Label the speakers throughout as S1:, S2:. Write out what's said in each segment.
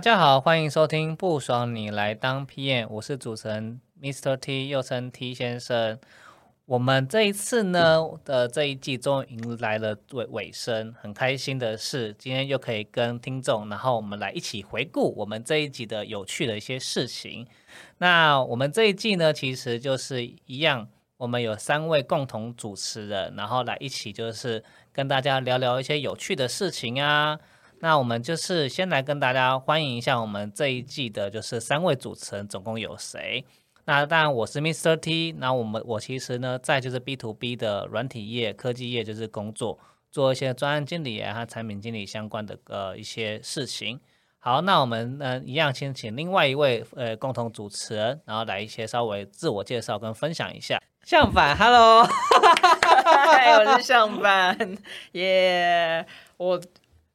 S1: 大家好，欢迎收听不爽你来当 PM，我是主持人 Mr. T，又称 T 先生。我们这一次呢的这一季终于迎来了尾尾声，很开心的是，今天又可以跟听众，然后我们来一起回顾我们这一集的有趣的一些事情。那我们这一季呢，其实就是一样，我们有三位共同主持人，然后来一起就是跟大家聊聊一些有趣的事情啊。那我们就是先来跟大家欢迎一下我们这一季的，就是三位主持人，总共有谁？那当然我是 Mister T，那我们我其实呢在就是 B to B 的软体业、科技业就是工作，做一些专案经理啊和产品经理相关的呃一些事情。好，那我们呢一样先请另外一位呃共同主持人，然后来一些稍微自我介绍跟分享一下。相反，Hello，
S2: 我是相反，耶，我。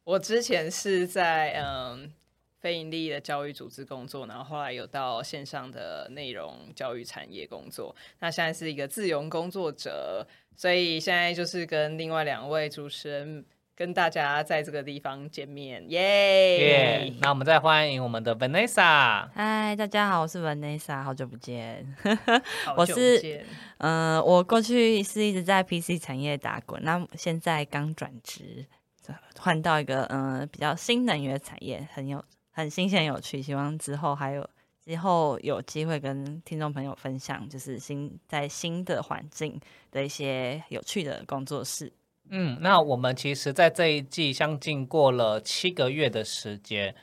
S2: 我之前是在嗯非盈利的教育组织工作，然后后来有到线上的内容教育产业工作。那现在是一个自由工作者，所以现在就是跟另外两位主持人跟大家在这个地方见面，耶！
S1: 那我们再欢迎我们的 Vanessa。
S3: 嗨，大家好，我是 Vanessa，好久不见。
S2: 我是
S3: 嗯，我过去是一直在 PC 产业打滚，那现在刚转职。换到一个嗯比较新能源产业，很有很新鲜有趣，希望之后还有之后有机会跟听众朋友分享，就是新在新的环境的一些有趣的工作室。
S1: 嗯，那我们其实，在这一季将近过了七个月的时间，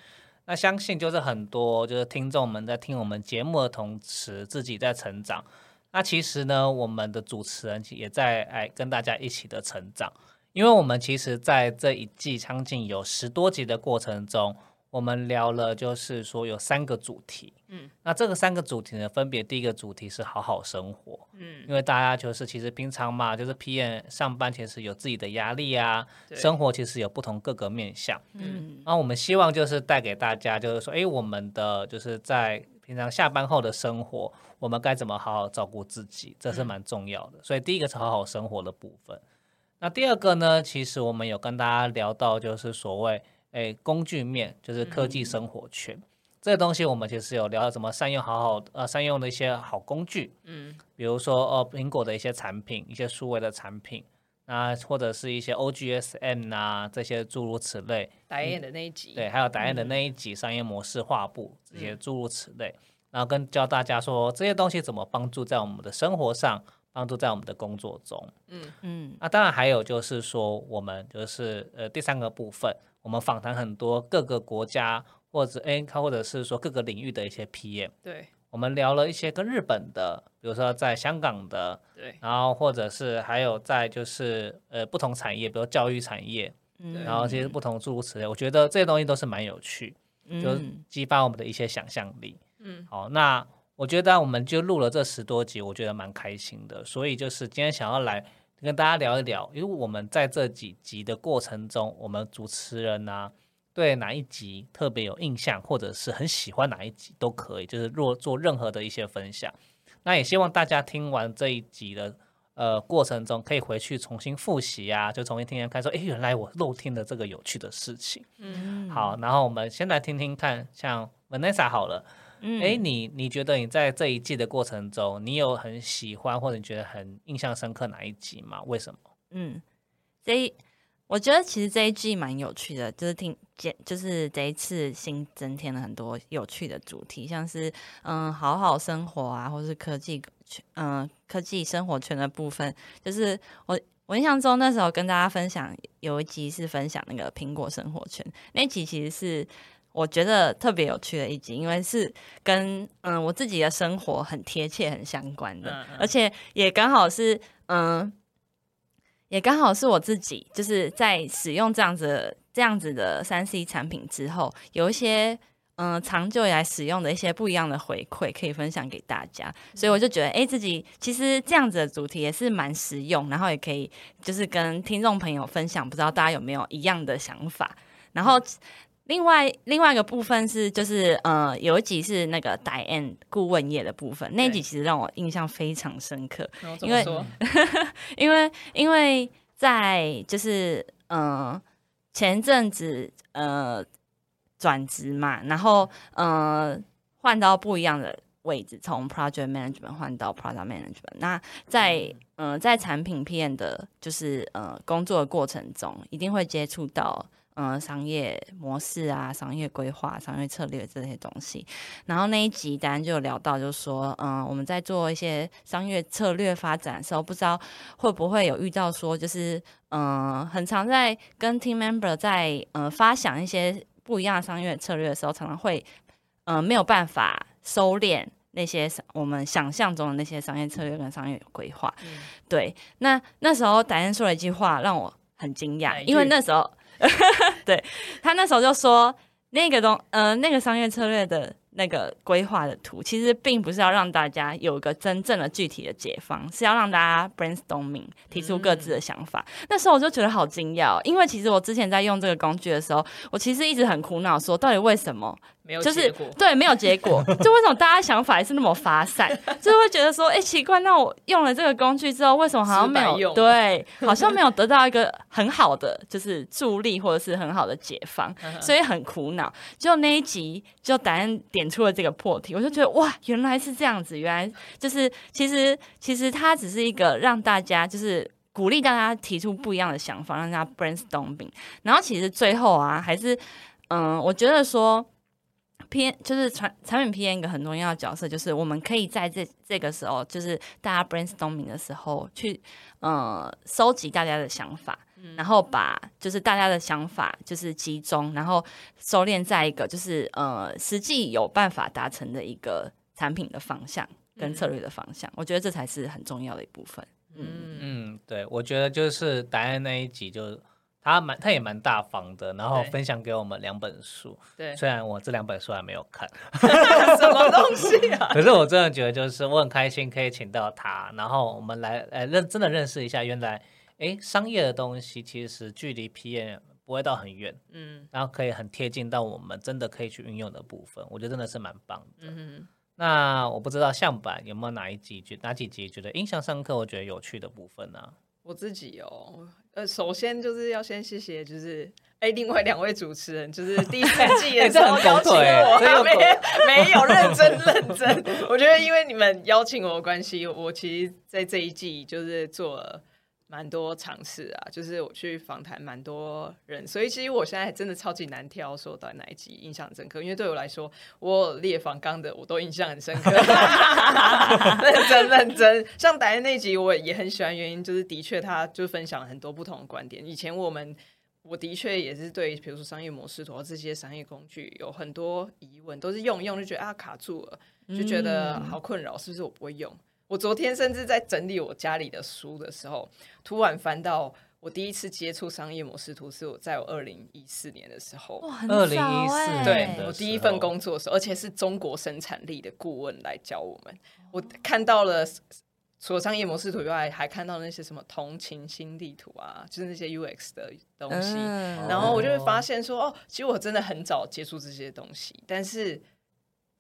S1: 那相信就是很多就是听众们在听我们节目的同时，自己在成长。那其实呢，我们的主持人也在哎跟大家一起的成长。因为我们其实在这一季将近有十多集的过程中，我们聊了就是说有三个主题，嗯，那这个三个主题呢，分别第一个主题是好好生活，嗯，因为大家就是其实平常嘛，就是 PM 上班其实有自己的压力啊，生活其实有不同各个面向，嗯，然后我们希望就是带给大家就是说，哎，我们的就是在平常下班后的生活，我们该怎么好好照顾自己，这是蛮重要的，所以第一个是好好生活的部分。那第二个呢？其实我们有跟大家聊到，就是所谓诶工具面，就是科技生活圈这个东西，我们其实有聊到怎么善用好好呃善用的一些好工具，嗯，比如说哦苹果的一些产品，一些数位的产品，那或者是一些 OGSM 啊这些诸如此类。
S2: 打印的那一集。
S1: 对，还有打印的那一集商业模式画布这些诸如此类，然后跟教大家说这些东西怎么帮助在我们的生活上。帮助在我们的工作中，嗯。嗯，那当然还有就是说，我们就是呃第三个部分，我们访谈很多各个国家或者哎，或者是说各个领域的一些 PM，
S2: 对，
S1: 我们聊了一些跟日本的，比如说在香港的，
S2: 对，
S1: 然后或者是还有在就是呃不同产业，比如教育产业，嗯，然后这些不同诸如此类，我觉得这些东西都是蛮有趣，就激发我们的一些想象力，嗯，好，那。我觉得我们就录了这十多集，我觉得蛮开心的。所以就是今天想要来跟大家聊一聊，因为我们在这几集的过程中，我们主持人呢对哪一集特别有印象，或者是很喜欢哪一集都可以，就是若做任何的一些分享。那也希望大家听完这一集的呃过程中，可以回去重新复习啊，就重新听听看，说哎，原来我漏听了这个有趣的事情。嗯，好，然后我们先来听听看，像 Vanessa 好了。哎，你你觉得你在这一季的过程中，你有很喜欢或者你觉得很印象深刻哪一集吗？为什么？嗯，
S3: 这一我觉得其实这一季蛮有趣的，就是听见就是这一次新增添了很多有趣的主题，像是嗯好好生活啊，或是科技圈嗯科技生活圈的部分，就是我我印象中那时候跟大家分享有一集是分享那个苹果生活圈，那集其实是。我觉得特别有趣的一集，因为是跟嗯我自己的生活很贴切、很相关的，而且也刚好是嗯，也刚好是我自己就是在使用这样子这样子的三 C 产品之后，有一些嗯长久以来使用的一些不一样的回馈可以分享给大家，所以我就觉得哎，自己其实这样子的主题也是蛮实用，然后也可以就是跟听众朋友分享，不知道大家有没有一样的想法，然后。另外，另外一个部分是，就是呃，有一集是那个 Diane 顾问业的部分，那集其实让我印象非常深刻，
S2: 因为
S3: 因为因为在就是嗯前阵子呃转职嘛，然后呃换到不一样的位置，从 project management 换到 product management。那在呃在产品片的，就是呃工作的过程中，一定会接触到。嗯，商业模式啊，商业规划、商业策略这些东西。然后那一集当然就有聊到，就是说，嗯，我们在做一些商业策略发展的时候，不知道会不会有遇到说，就是嗯，很常在跟 team member 在呃发想一些不一样的商业策略的时候，常常会嗯没有办法收敛那些我们想象中的那些商业策略跟商业规划。对，那那时候达恩说了一句话让我很惊讶，因为那时候。对他那时候就说，那个东呃，那个商业策略的那个规划的图，其实并不是要让大家有个真正的具体的解方，是要让大家 brainstorming 提出各自的想法。那时候我就觉得好惊讶，因为其实我之前在用这个工具的时候，我其实一直很苦恼，说到底为什么？就是对，没有结果。就为什么大家想法还是那么发散？就会觉得说，哎，奇怪，那我用了这个工具之后，为什么好像没有对，好像没有得到一个很好的就是助力或者是很好的解放，所以很苦恼。就那一集，就答案点出了这个破题，我就觉得哇，原来是这样子，原来就是其实其实它只是一个让大家就是鼓励大家提出不一样的想法，让大家 brainstorming。然后其实最后啊，还是嗯，我觉得说。P 就是产产品 P N 一个很重要的角色，就是我们可以在这这个时候，就是大家 brainstorming 的时候，去呃收集大家的想法，然后把就是大家的想法就是集中，然后收敛在一个就是呃实际有办法达成的一个产品的方向跟策略的方向。我觉得这才是很重要的一部分。
S1: 嗯嗯，对，我觉得就是答案那一集就。他蛮，他也蛮大方的，然后分享给我们两本书。
S2: 对，
S1: 虽然我这两本书还没有看，
S2: 什么东西啊？
S1: 可是我真的觉得，就是我很开心可以请到他，然后我们来，呃，认真的认识一下，原来，哎，商业的东西其实距离 PM 不会到很远，嗯，然后可以很贴近到我们真的可以去运用的部分，我觉得真的是蛮棒的。嗯那我不知道相板有没有哪一集觉哪几集觉得印象深刻，我觉得有趣的部分呢？
S2: 我自己哦。呃，首先就是要先谢谢，就是哎，另外两位主持人，就是第三季 的时候邀请我，没没有认真认真。我觉得因为你们邀请我的关系，我其实在这一季就是做了。蛮多尝试啊，就是我去访谈蛮多人，所以其实我现在真的超级难挑，说到哪一集印象深刻。因为对我来说，我列访刚的我都印象很深刻，认真认真。像打那集，我也很喜欢，原因就是的确他就分享了很多不同的观点。以前我们我的确也是对，比如说商业模式图这些商业工具有很多疑问，都是用用就觉得啊卡住了，就觉得好困扰，是不是我不会用？我昨天甚至在整理我家里的书的时候，突然翻到我第一次接触商业模式图，是我在我二零一四年的时候。
S3: 哇，二零一
S1: 四
S2: 对我第一份工作的时候，而且是中国生产力的顾问来教我们。我看到了除了商业模式图以外，还看到那些什么同情心地图啊，就是那些 UX 的东西。然后我就会发现说，哦，其实我真的很早接触这些东西，但是。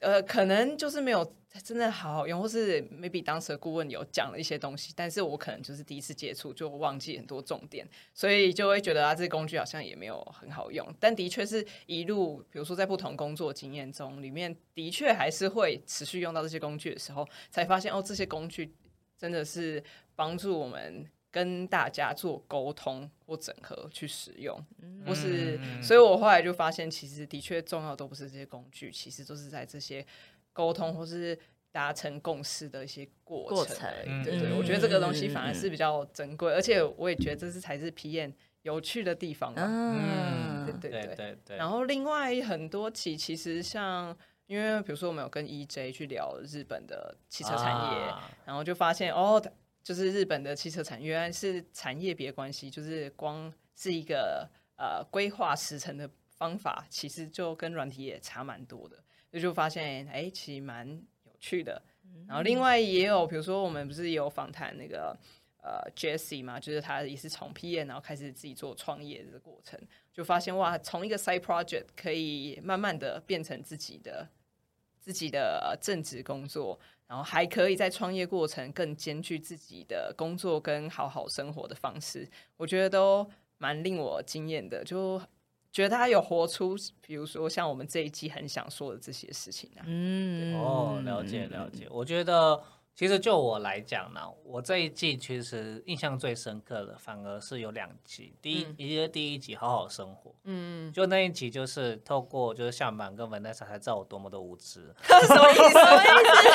S2: 呃，可能就是没有真的好好用，或是 maybe 当时的顾问有讲了一些东西，但是我可能就是第一次接触就忘记很多重点，所以就会觉得啊，这工具好像也没有很好用。但的确是一路，比如说在不同工作经验中，里面的确还是会持续用到这些工具的时候，才发现哦，这些工具真的是帮助我们。跟大家做沟通或整合去使用，或是，所以我后来就发现，其实的确重要都不是这些工具，其实都是在这些沟通或是达成共识的一些过程。对对，我觉得这个东西反而是比较珍贵，而且我也觉得这是才是皮验有趣的地方。嗯，对对对对。然后另外很多期其实像，因为比如说我们有跟 EJ 去聊日本的汽车产业，然后就发现哦。就是日本的汽车产业，原来是产业别关系，就是光是一个呃规划时程的方法，其实就跟软体也差蛮多的，就就发现哎，其实蛮有趣的。然后另外也有，比如说我们不是有访谈那个呃 Jesse 嘛，就是他也是从 PM 然后开始自己做创业的过程，就发现哇，从一个 side project 可以慢慢的变成自己的自己的正职工作。然后还可以在创业过程更兼具自己的工作跟好好生活的方式，我觉得都蛮令我惊艳的。就觉得他有活出，比如说像我们这一季很想说的这些事情啊。
S3: 嗯，
S1: 哦，了解了解。我觉得其实就我来讲呢，我这一季其实印象最深刻的，反而是有两集。第一，一个第一集好好生活，
S2: 嗯，
S1: 就那一集就是透过就是向板跟文奈莎才知道我多么的无知。
S2: 什么意思？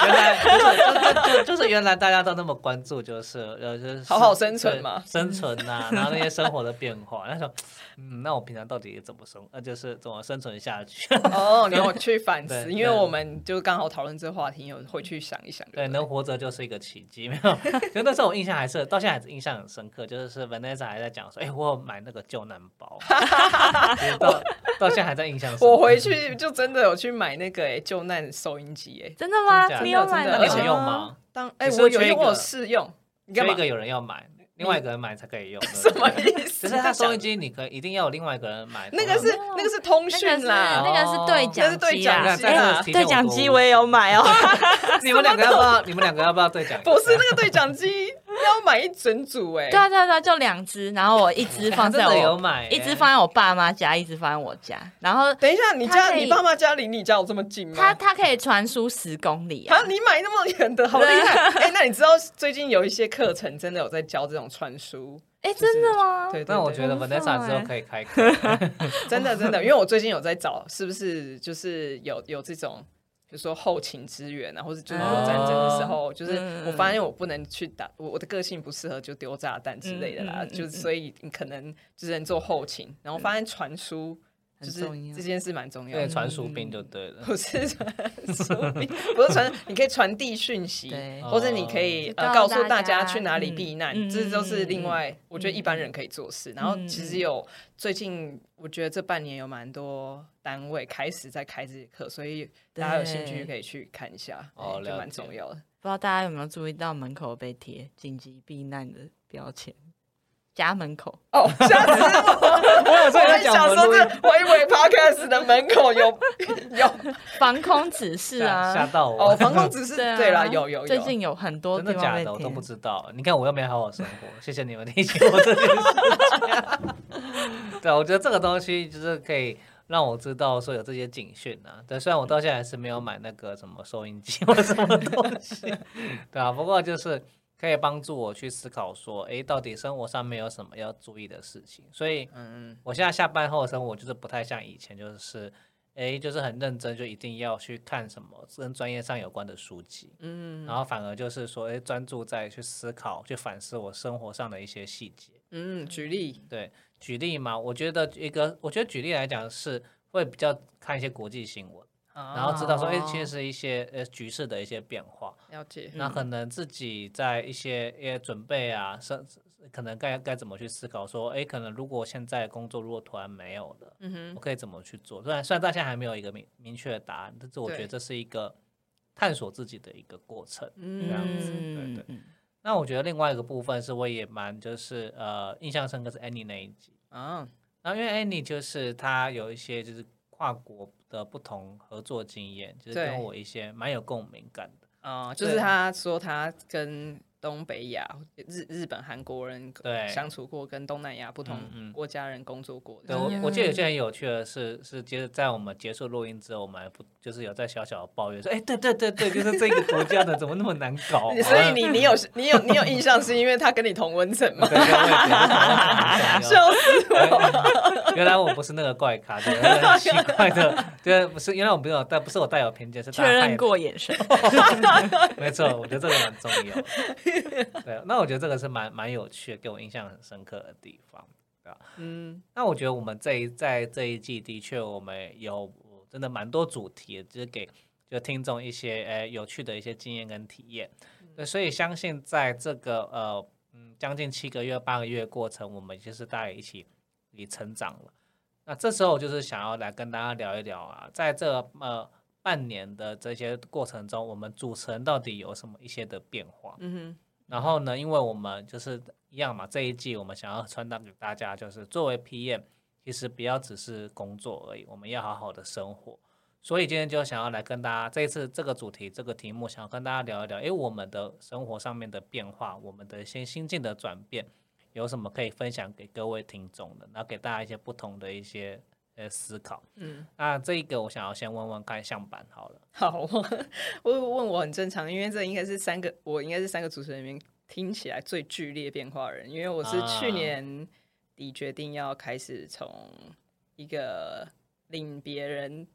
S1: 原来就是就就就是原来大家都那么关注，就是呃就是
S2: 好好生存嘛
S1: 生存呐、然后那些生活的变化。那时候，嗯，那我平常到底怎么生？呃，就是怎么生存下去？
S2: 哦，你有去反思，因为我们就刚好讨论这个话题，有回去想一想。
S1: 对，能活着就是一个奇迹，没有？就那时候我印象还是到现在还是印象很深刻，就是 Vanessa 还在讲说，哎、我有买那个救难包，就是到到现在还在印象深刻。
S2: 我回去就真的有去买那个哎救难收音机哎，
S3: 真的吗
S1: 真？的
S3: 你有买了
S2: 真的而且
S1: 那你有用？吗？
S2: 当哎我有我有试用。你干嘛
S1: 缺一？个有人要买，另外一个人买才可以用。
S2: 什么意思？
S1: 只是他收音机，你可以一定要有另外一个人买。
S2: 那个是
S3: 哦
S2: 那个是通讯啦，
S3: 那个是对讲机对讲机我也有买哦。
S1: 你们两个要不要？你们两个要不要对讲？
S2: 不是那个对讲机要买一整组哎。
S3: 对啊对啊对啊，就两只，然后我一只 放在
S1: 真的有
S3: 我，
S1: 买，
S3: 一只放在我爸妈家，一只放在我家，然后
S2: 等一下，你家你爸妈家离你家有这么近吗？
S3: 它它可以传输十公里啊
S2: 啊，。你买那么远的，好厉害！哎，那你知道最近有一些课程真的有在教这种传输？
S3: 哎，真的吗？
S2: 对，对对
S1: 那我觉得 Vanessa 之后
S3: 欸
S1: 可以开课。
S2: 真的真的，因为我最近有在找，是不是就是有有这种，比如说后勤支援啊，或者就是有战争的时候，就是
S3: 嗯
S2: 我发现我不能去打，我我的个性不适合就丢炸弹之类的啦，
S3: 嗯嗯嗯
S2: 就是所以你可能只能做后勤，然后发现传输就是这件事蛮重要
S1: 对，
S2: 的。
S1: 传输病就对了。
S2: 不是传输，不是传，你可以传递讯息，或者你可以呃告诉大
S3: 家。
S2: 家去哪里
S3: 嗯
S2: 避难，
S3: 嗯
S2: 这都是
S3: 嗯
S2: 另外
S3: 嗯
S2: 我觉得一般人可以做事。然后
S3: 嗯
S2: 其实有最近，我觉得这半年有蛮多单位开始在开这些课，所以大家有兴趣可以去看一下，
S1: 哦
S2: 就蛮重要的。
S3: 不知道大家有没有注意到门口被贴紧急避难的标签，家门口。
S2: 哦，吓死我！
S1: 我有时候
S2: 在想说这
S1: 我
S2: 以为 podcast 的门口有有
S3: 防空指示
S1: 啊吓
S3: 啊，
S1: 到我。
S2: 哦，防空指示，
S3: 对
S2: 啦，有有有，
S3: 最近有很多
S1: 真的假的？我都不知道。你看我又没好好生活，谢谢你们提醒我这件事情。对，我觉得这个东西就是可以让我知道说有这些警讯啊。对，虽然我到现在还是没有买那个什么收音机或什么东西，对啊，不过就是可以帮助我去思考说，诶，到底生活上面有什么要注意的事情。所以
S2: 嗯嗯，
S1: 我现在下班后的生活就是不太像以前，就是。诶，就是很认真，就一定要去看什么跟专业上有关的书籍，
S2: 嗯
S1: 然后反而就是说，诶，专注在去思考、去反思我生活上的一些细节。
S2: 嗯，举例，
S1: 对，举例嘛，我觉得一个，我觉得举例来讲是会比较看一些国际新闻，然
S2: 然
S1: 后知道说，哎，
S3: 哦
S1: 其实是一些呃局势的一些变化，
S2: 了解，
S1: 那可能自己在一些一些准备啊，生可能该该怎么去思考说，哎，可能如果现在工作如果突然没有了。
S2: 嗯哼
S1: 我。可以怎么去做？虽然虽然到现在还没有一个明明确的答案，但是我觉得这是一个探索自己的一个过程。
S2: 嗯
S1: 这样子对对
S3: 嗯，
S1: 那我觉得另外一个部分是我也蛮就是呃印象深刻是 Annie 那一集，
S2: 啊，
S1: 然后因为 Annie 就是她有一些就是跨国的不同合作经验，就是跟我一些蛮有共鸣感的。
S2: 啊，就是他说他跟东北亚、日日本、韩国人
S1: 对
S2: 相处过，跟东南亚不同国家人工作过的。
S1: 对我，我记得有件很有趣的是，是接着在我们结束录音之后，我们还不就是有在小小的抱怨说，哎，对对对对，就是这个国家的怎么那么难搞、啊？
S2: 所以你你有你有你有印象，是因为他跟你同温层吗？笑死！
S1: 我原来我不是那个怪咖，对，很奇怪的，对，不是，原来我没有，但不是我带有偏见，是
S3: 确
S1: 大家
S3: 认过眼神。
S1: 没错，我觉得这个蛮重要。对，那我觉得这个是蛮蛮有趣的，给我印象很深刻的地方。对吧？
S2: 嗯，
S1: 那我觉得我们这一在这一季的确我们有真的蛮多主题，就是给就听众一些呃有趣的一些经验跟体验。对，所以相信在这个呃嗯将近七个月八个月过程，我们就是大家一起也成长了。那这时候就是想要来跟大家聊一聊啊，在这呃半年的这些过程中，我们主持人到底有什么一些的变化？
S2: 嗯哼
S1: 然后呢，因为我们就是一样嘛，这一季我们想要传达给大家，就是作为 PM，其实不要只是工作而已，我们要好好的生活。所以今天就想要来跟大家，这一次这个主题这个题目，想要跟大家聊一聊，诶，我们的生活上面的变化，我们的一些心境的转变，有什么可以分享给各位听众的，然后给大家一些不同的一些呃思考。
S2: 嗯，
S1: 那这一个我想要先问问看向板好了，
S2: 好，我我问我很正常，因为这应该是三个，我应该是三个主持人里面听起来最剧烈变化的人，因为我是去
S1: 啊。
S2: 年底决定要开始从一个领别人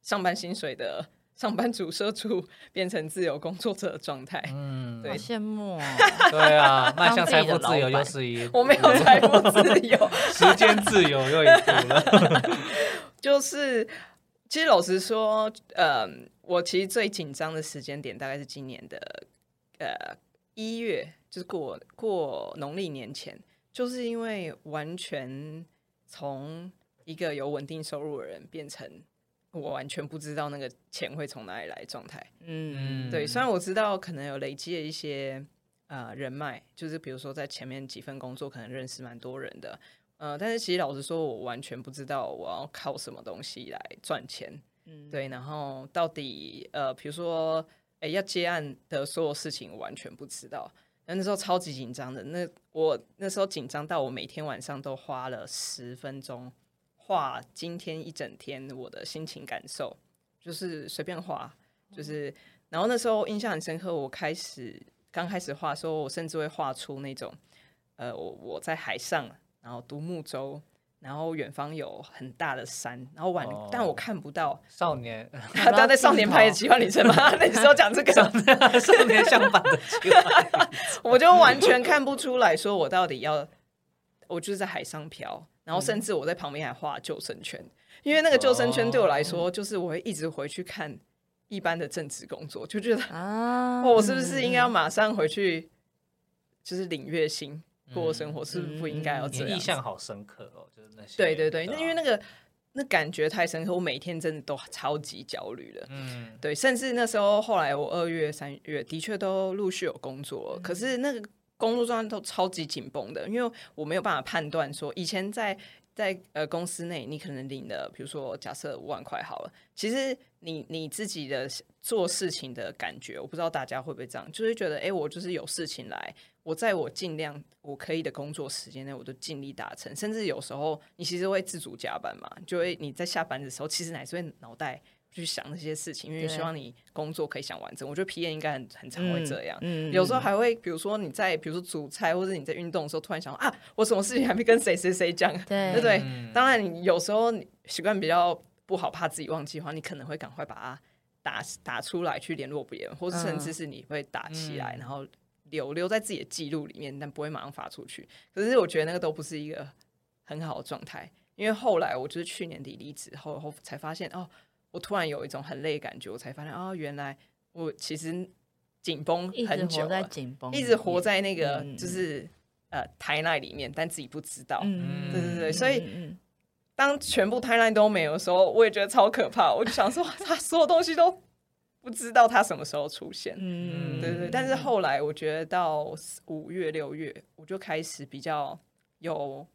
S2: 上班薪水的上班族社畜，变成自由工作者的状态。
S1: 嗯，
S2: 对
S3: 羡慕哦。
S1: 对啊，迈向财富自由又是一，
S2: 我没有财富自由，
S1: 时间自由又一步了。
S2: 就是其实老实说，呃，我其实最紧张的时间点大概是今年的呃一月，就是过过农历年前，就是因为完全从一个有稳定收入的人变成我完全不知道那个钱会从哪里来状态。
S3: 嗯，
S2: 对，虽然我知道可能有累积了一些呃人脉，就是比如说在前面几份工作可能认识蛮多人的，呃，但是其实老实说，我完全不知道我要靠什么东西来赚钱。
S3: 嗯
S2: 对，然后到底呃，比如说哎要接案的所有事情，我完全不知道。那那时候超级紧张的，那我那时候紧张到我每天晚上都花了十分钟画今天一整天我的心情感受，就是随便画，就是然后那时候印象很深刻，我开始刚开始画的时候，我甚至会画出那种呃，我我在海上，然后独木舟。然后远方有很大的山，然后晚，
S1: 哦
S2: 但我看不到。
S1: 少年，
S2: 他他在少年派的奇幻旅程吗？那时候讲这个，
S1: 少年相反的计划。
S2: 我就完全看不出来，说我到底要，我就是在海上漂，然后甚至我在旁边还画救生圈，因为那个救生圈对我来说，就是我会一直回去看一般的正职工作，就觉得，
S3: 啊，
S2: 哦，我是不是应该要马上回去，就是领月薪过生活，是不是不应该要
S1: 你
S2: 这样？
S1: 印象好深刻哦，就是那些。
S2: 对对对，
S1: 啊
S2: 那因为那个那感觉太深刻，我每天真的都超级焦虑的。
S1: 嗯，
S2: 对，甚至那时候后来我二月、三月的确都陆续有工作了，可是那个工作状态都超级紧绷的，因为我没有办法判断说以前在在呃公司内你可能领的，比如说假设五万块好了，其实你你自己的做事情的感觉，我不知道大家会不会这样，就是觉得哎、诶我就是有事情来，我在我尽量我可以的工作时间内，我都尽力达成，甚至有时候你其实会自主加班嘛，就会你在下班的时候，其实还是会脑袋去想那些事情，因为希望你工作可以想完整。我觉得 P N 应该很很常会这样。
S3: 嗯
S2: 有时候还会，比如说你在，比如说煮菜，或者你在运动的时候，突然想啊，我什么事情还没跟谁谁谁讲，
S3: 对
S2: 对不对？
S1: 嗯
S2: 当然，你有时候你习惯比较不好，怕自己忘记的话，你可能会赶快把它打打出来去联络别人，或者甚至是你会打起来，
S1: 嗯
S2: 然后留留在自己的记录里面，但不会马上发出去。可是我觉得那个都不是一个很好的状态，因为后来我就是去年底离职后，后才发现哦，我突然有一种很累的感觉，我才发现哦，原来我其实紧绷
S3: 一直
S2: 很久
S3: 活在
S2: 了，
S3: 紧绷，
S2: 一直活在那个
S3: 嗯
S2: 就是呃台内里面，但自己不知道。
S3: 嗯，
S2: 对对对所以
S3: 嗯
S2: 当全部 timeline 都没有的时候，我也觉得超可怕。我就想说，他所有东西都不知道他什么时候出现。
S3: 嗯，
S2: 对对对，但是后来我觉得到五月六月，我就开始比较有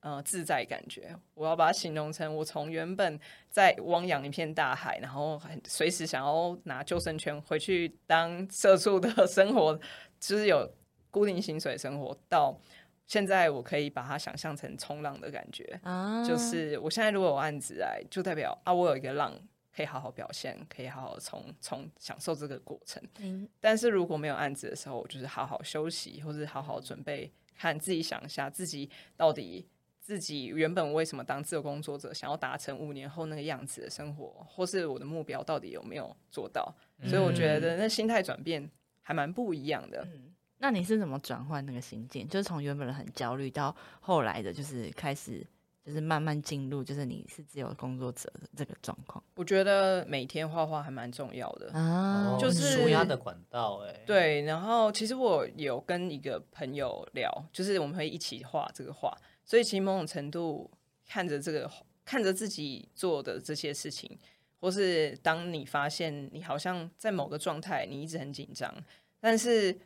S2: 呃自在感觉。我要把它形容成，我从原本在汪洋一片大海，然后很随时想要拿救生圈回去当 社畜的生活，就是有固定薪水的生活，到现在我可以把它想象成冲浪的感觉。
S3: 啊，
S2: 就是我现在如果有案子来，就代表啊，我有一个浪可以好好表现，可以好好从从享受这个过程。
S3: 嗯
S2: 但是如果没有案子的时候，我就是好好休息，或是好好准备，看自己想一下自己到底自己原本为什么当自由工作者，想要达成五年后那个样子的生活，或是我的目标到底有没有做到。所以我觉得那心态转变还蛮不一样的。
S3: 嗯，那你是怎么转换那个心境？就是从原本的很焦虑到后来的，就是开始，就是慢慢进入，就是你是自由工作者的这个状况
S2: 我觉得每天画画还蛮重要的。
S3: 啊
S1: 哦
S2: 就是
S1: 舒压的管道，哎，，
S2: 对，然后其实我有跟一个朋友聊，就是我们会一起画这个画，所以其实某种程度看着这个，看着自己做的这些事情，或是当你发现你好像在某个状态，你一直很紧张，但是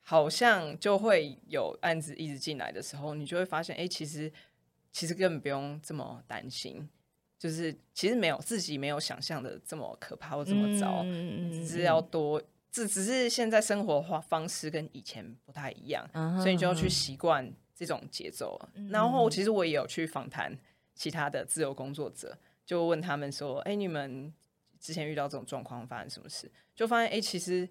S2: 好像就会有案子一直进来的时候，你就会发现，哎，其实其实根本不用这么担心。就是其实没有自己没有想象的这么可怕或这么糟，
S3: 嗯
S2: 只是要多，这只是现在生活化方式跟以前不太一样，
S3: 嗯
S2: 所以你就要去习惯这种节奏。然后其实我也有去访谈其他的自由工作者，就问他们说：“哎，你们之前遇到这种状况发生什么事？”就发现，哎，其实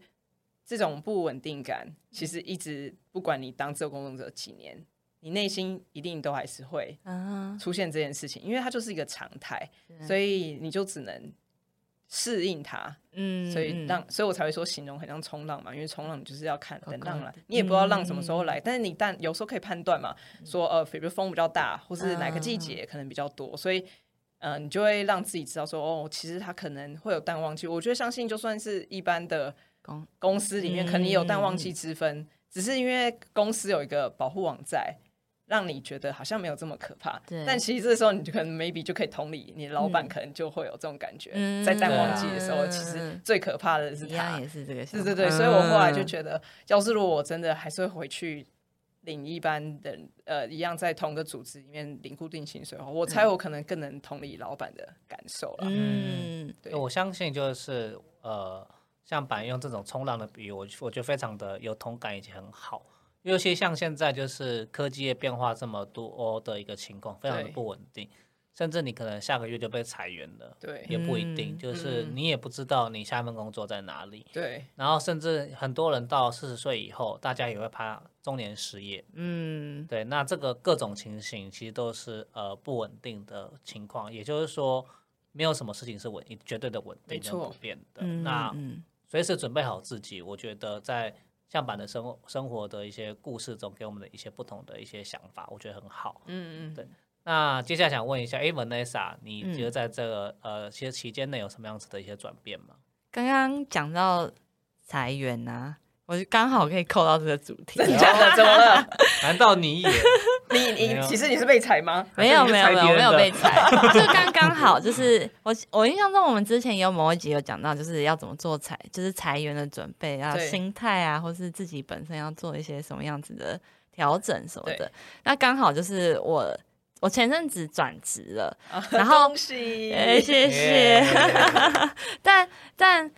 S2: 这种不稳定感，其实一直不管你当自由工作者几年，你内心一定都还是会出现这件事情，因为它就是一个常态，所以你就只能。适应它，嗯，所以让，所以我才会说形容很像冲浪嘛，因为冲浪你就是要看等浪来，你也不知道浪什么时候来，但是你但有时候可以判断嘛，说呃，比如风比较大，或是哪个季节可能比较多，所以呃，你就会让自己知道说，哦，其实它可能会有淡旺季。我觉得相信就算是一般的公公司里面，肯定有淡旺季之分，只是因为公司有一个保护网在。让你觉得好像没有这么可怕，但其实这时候你就可能 maybe 就可以同理，你老板可能就会有这种感觉，在淡旺季的时候，其实最可怕的是他，
S3: 也是这个，
S2: 对对对，所以我后来就觉得，要是如果我真的还是会回去领一般的，呃，一样在同个组织里面领固定薪水的话，我猜我可能更能同理老板的感受了。嗯，对，
S1: 我相信就是呃，像板用这种冲浪的比喻，我我觉得非常的有同感，以及很好。尤其像现在就是科技业变化这么多的一个情况，非常的不稳定，甚至你可能下个月就被裁员了，
S2: 对，
S1: 也不一定，就是你也不知道你下一份工作在哪里，
S2: 对。
S1: 然后甚至很多人到四十岁以后，大家也会怕中年失业，嗯，对。那这个各种情形其实都是呃不稳定的情况，也就是说没有什么事情是稳绝对的稳定跟不变的。那随时准备好自己，我觉得在。像版的生活生活的一些故事中，给我们的一些不同的一些想法，我觉得很好。嗯嗯，对。那接下来想问一下，哎，Vanessa，你觉得在这个呃，其实期间内有什么样子的一些转变吗？
S3: 刚刚讲到裁员呐。我就刚好可以扣到这个主题，
S2: 真的？怎么了？
S1: 难道你也
S2: 你你其实你是被裁吗？
S3: 没有没有没有没有被裁，就刚刚好。就是我我印象中，我们之前有某一集有讲到，就是要怎么做裁，就是裁员的准备啊，心态啊，或是自己本身要做一些什么样子的调整什么的。那刚好就是我我前阵子转职了，然后
S2: 恭喜，
S3: 谢谢。但 但。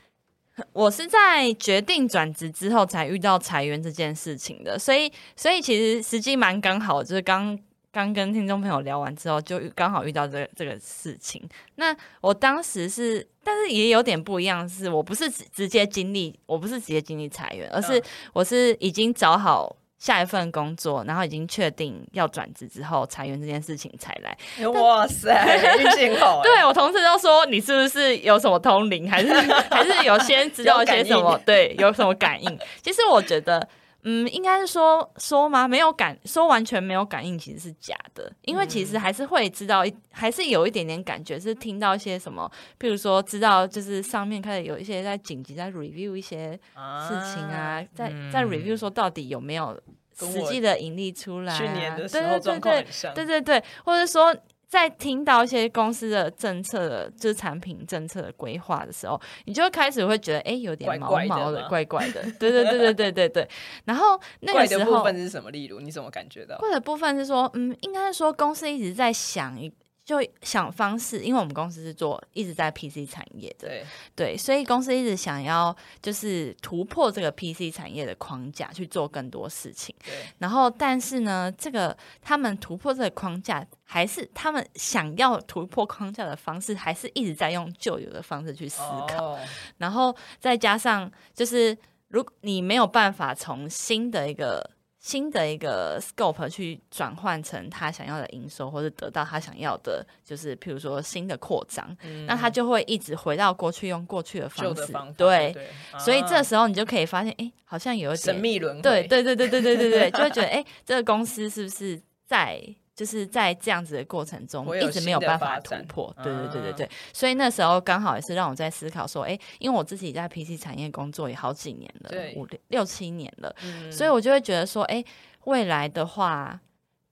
S3: 我是在决定转职之后才遇到裁员这件事情的，所以所以其实时机蛮刚好，就是刚刚跟听众朋友聊完之后，就刚好遇到这个这个事情。那我当时是，但是也有点不一样，是我不是直直接经历，我不是直接经历裁员，而是我是已经找好。下一份工作，然后已经确定要转职之后，裁员这件事情才来。
S2: 哇塞，运气好！
S3: 对我同事都说你是不是有什么通灵，还是还是有先知道一些什么？对，有什么感应？其实我觉得。嗯，应该是说说吗？没有感，说完全没有感应其实是假的，因为其实还是会知道，还是有一点点感觉，是听到一些什么，譬如说知道就是上面开始有一些在紧急在 review 一些事情啊，在在 review 说到底有没有实际的盈利出来，
S2: 去年的时候状况很像，
S3: 对对对，或者说。在听到一些公司的政策的，就是产品政策的规划的时候，你就会开始会觉得，哎，有点毛毛的，怪怪的。对对对对对对对。然后那个时候，
S2: 部分是什么？例如，你怎么感觉到？
S3: 怪的部分是说，嗯，应该是说公司一直在想一。就想方式，因为我们公司是做一直在 PC 产业的，
S2: 对
S3: 对，所以公司一直想要就是突破这个 PC 产业的框架去做更多事情。
S2: 对，
S3: 然后但是呢，这个他们突破这个框架，还是他们想要突破框架的方式，还是一直在用旧有的方式去思考。然后再加上就是，如果你没有办法从新的一个。新的一个 scope 去转换成他想要的营收，或者得到他想要的，就是譬如说新的扩张，那他就会一直回到过去，用过去的方式。对，所以这时候你就可以发现，哎，好像有一点
S2: 神秘轮回。
S3: 对，对，对，对，对，对，对，对，就会觉得，哎，这个公司是不是在？就是在这样子的过程中，一直没有办法突破。对对对对对，所以那时候刚好也是让我在思考说，哎，因为我自己在 PC 产业工作也好几年了，五六六七年了，所以我就会觉得说，哎，未来的话。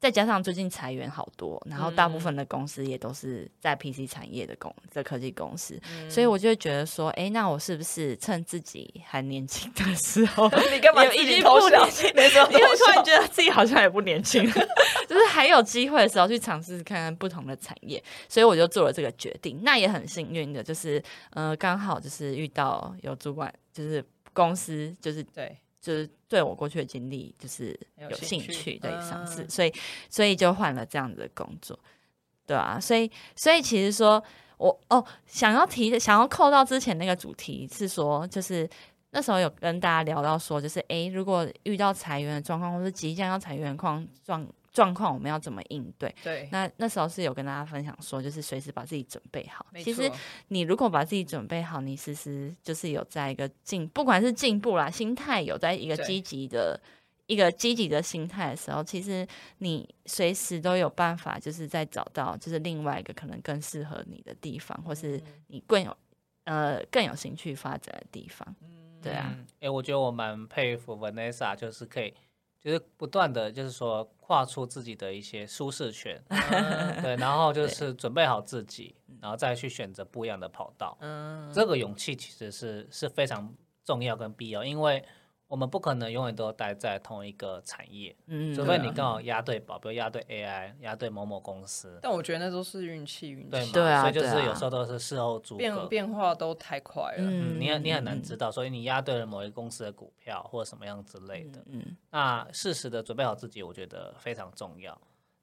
S3: 再加上最近裁员好多，然后大部分的公司也都是在 PC 产业的公的科技公司，所以我就觉得说，哎，那我是不是趁自己还年轻的时候，
S2: 你干嘛
S3: 已经不年轻？因为突然觉得自己好像也不年轻，就是还有机会的时候去尝试看看不同的产业，所以我就做了这个决定。那也很幸运的，就是呃，刚好就是遇到有主管，就是公司，就是
S2: 对。
S3: 就是对我过去的经历就是有兴趣，对，上次，所以所以就换了这样子的工作。对啊，所以所以其实说我哦，想要提想要扣到之前那个主题是说，就是那时候有跟大家聊到说，就是诶，如果遇到裁员的状况，或是即将要裁员况状状况，我们要怎么应对？
S2: 对，
S3: 那那时候是有跟大家分享说，就是随时把自己准备好。其实你如果把自己准备好，你其实就是有在一个进，不管是进步啦，心态有在一个积极的一个积极的心态的时候，其实你随时都有办法，就是在找到就是另外一个可能更适合你的地方，或是你更有呃更有兴趣发展的地方。对啊，
S1: 嗯，哎、我觉得我蛮佩服 Vanessa，就是可以，就是不断的，就是说跨出自己的一些舒适圈，对，然后就是准备好自己，然后再去选择不一样的跑道。
S2: 嗯，
S1: 这个勇气其实是是非常重要跟必要，因为我们不可能永远都待在同一个产业，
S3: 嗯，
S1: 除非你刚好押对宝，比如押对 AI，押对某某公司，
S2: 但我觉得那都是运气，运气
S1: 对嘛？
S3: 对啊
S1: 所以就是有时候都是事后诸
S2: 变
S1: 葛。
S2: 变化都太快了。
S1: 嗯，你很你很
S3: 嗯
S1: 难知道，所以你押对了某一个公司的股票或者什么样之类的。
S3: 嗯，
S1: 那适时的准备好自己，我觉得非常重要。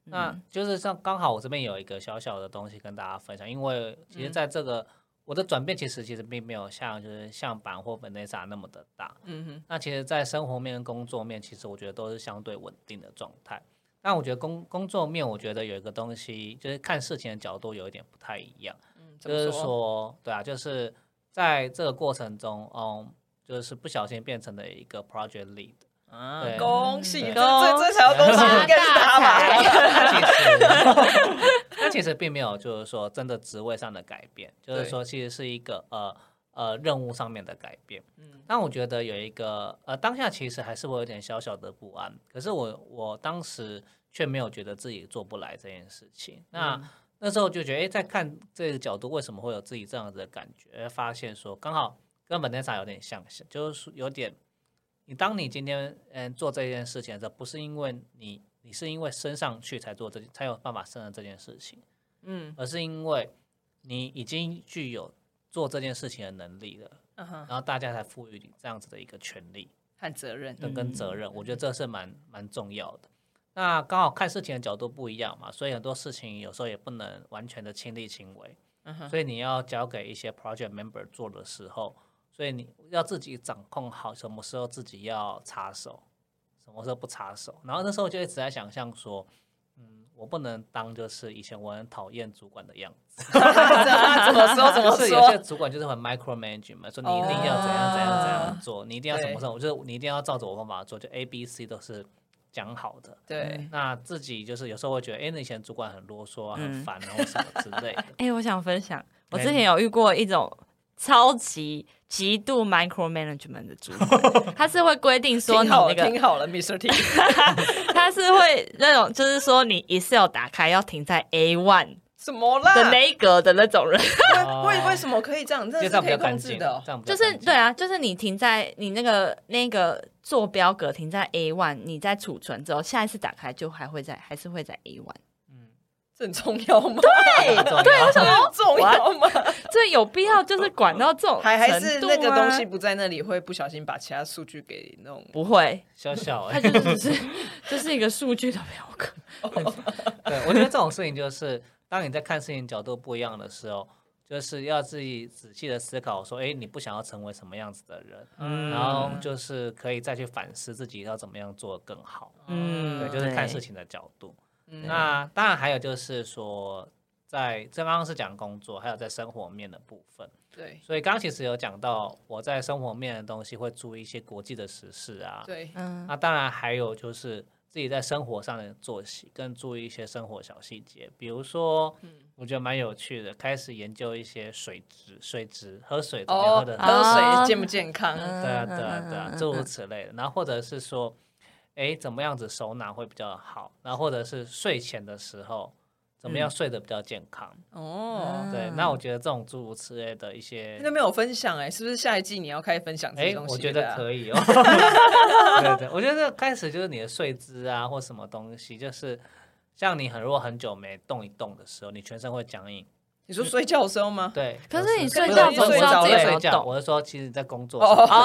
S1: 那
S3: 嗯
S1: 就是像刚好我这边有一个小小的东西跟大家分享，因为其实在这个、我的转变，其实其实并没有像就是像板或 Vanessa 那么的大。
S2: 嗯哼，
S1: 那其实，在生活面跟工作面，其实我觉得都是相对稳定的状态。但我觉得工工作面，我觉得有一个东西，就是看事情的角度有一点不太一样。
S2: 嗯，
S1: 就是说，对啊，就是在这个过程中，嗯，就是不小心变成了一个 project lead。
S2: 啊恭喜，
S1: 对
S2: 这这这才要恭喜，应该是他吧？
S1: 那其实，并没有，就是说真的职位上的改变，就是说其实是一个呃呃任务上面的改变。
S2: 嗯
S1: 但我觉得有一个呃当下其实还是会有点小小的不安，可是我我当时却没有觉得自己做不来这件事情。那、
S2: 嗯
S1: 那时候就觉得，哎，在看这个角度，为什么会有自己这样子的感觉？发现说刚好跟本 a 莎有点像，就是说有点。你当你今天嗯做这件事情的时候，不是因为你你是因为升上去才做这才有办法胜任这件事情，
S2: 嗯。
S1: 而是因为你已经具有做这件事情的能力了，
S2: 嗯哼，
S1: 然后大家才赋予你这样子的一个权利
S2: 和责任，
S1: 跟跟责任，我觉得这是蛮蛮重要的。那刚好看事情的角度不一样嘛，所以很多事情有时候也不能完全的亲力亲为，
S2: 嗯哼，
S1: 所以你要交给一些 project member 做的时候，所以你要自己掌控好什么时候自己要插手，什么时候不插手。然后那时候我就一直在想象说，嗯，我不能当就是以前我很讨厌主管的样子
S2: 怎么说怎么
S1: 就是有些？主管就是很 micromanage 嘛，说你一定要怎样怎样怎样做，你一定要什么
S2: 对
S1: 时候，就是你一定要照着我方法做，就 A B C 都是讲好的。
S2: 对，
S1: 那自己就是有时候会觉得，哎、那以前主管很啰嗦啊，很
S3: 嗯
S1: 烦啊，或什么之类的。
S3: 哎、我想分享，我
S1: 哎
S3: 之前有遇过一种超级极度 micromanagement 的主管，他是会规定说你
S2: 听好了，
S3: 那个，
S2: 听好了，Mr. T，
S3: 他是会那种，就是说你 Excel 打开要停在 A one
S2: 什么啦？
S3: 的那一格的那种人，
S1: 哦
S2: 为为为什么可以这样？这是可以控制的哦。
S1: 这样
S3: 就是对啊，就是你停在你那个那个坐标格停在 A one，你在储存之后，下一次打开就还会在，还是会在 A one。
S2: 这很重要吗？
S3: 对
S1: 对，我
S2: 想说重要吗？
S3: 这有必要就是管到这种
S2: 还还是
S3: 程度
S2: 那个东西不在那里，会不小心把其他数据给弄
S3: 不会，
S1: 小小、
S3: 它
S1: 欸，
S3: 就只是 就是一个数据的表格。
S1: 对我觉得这种事情就是，当你在看事情角度不一样的时候，就是要自己仔细的思考，说，哎，你不想要成为什么样子的人，
S3: 嗯
S1: 然后就是可以再去反思自己要怎么样做更好。
S3: 嗯
S1: 对，就是看事情的角度。
S2: 嗯
S1: 那当然还有就是说，在这刚刚是讲工作，还有在生活面的部分。
S2: 对
S1: 所以刚刚其实有讲到，我在生活面的东西会注意一些国际的时事啊。
S2: 对，
S3: 嗯
S1: 那当然还有就是自己在生活上的作息，更注意一些生活小细节，比如说，我觉得蛮有趣的，开始研究一些水质、水质喝水怎么样
S2: 哦
S1: 喝的，
S2: 喝
S3: 啊
S2: 水健不健康？
S3: 嗯
S1: 对啊，对啊，对啊
S3: 嗯，
S1: 诸如此类的。然后或者是说，哎，怎么样子手拿会比较好？然后或者是睡前的时候，怎么样睡得比较健康？
S2: 哦，
S1: 对，
S3: 嗯
S1: 那我觉得这种诸如此类的一些
S2: 你都没有分享哎，是不是下一季你要开始分享这
S1: 哎
S2: 些，东西？
S1: 我觉得可以哦。对对，我觉得开始就是你的睡姿啊，或什么东西，就是像你很如果很久没动一动的时候，你全身会僵硬。
S2: 你说睡觉的时候吗？
S1: 对，
S3: 可是你睡
S2: 觉
S1: 不是不是
S2: 不知道自己
S1: 睡觉，我是说，其实你在工作
S2: 哦，
S1: 的时候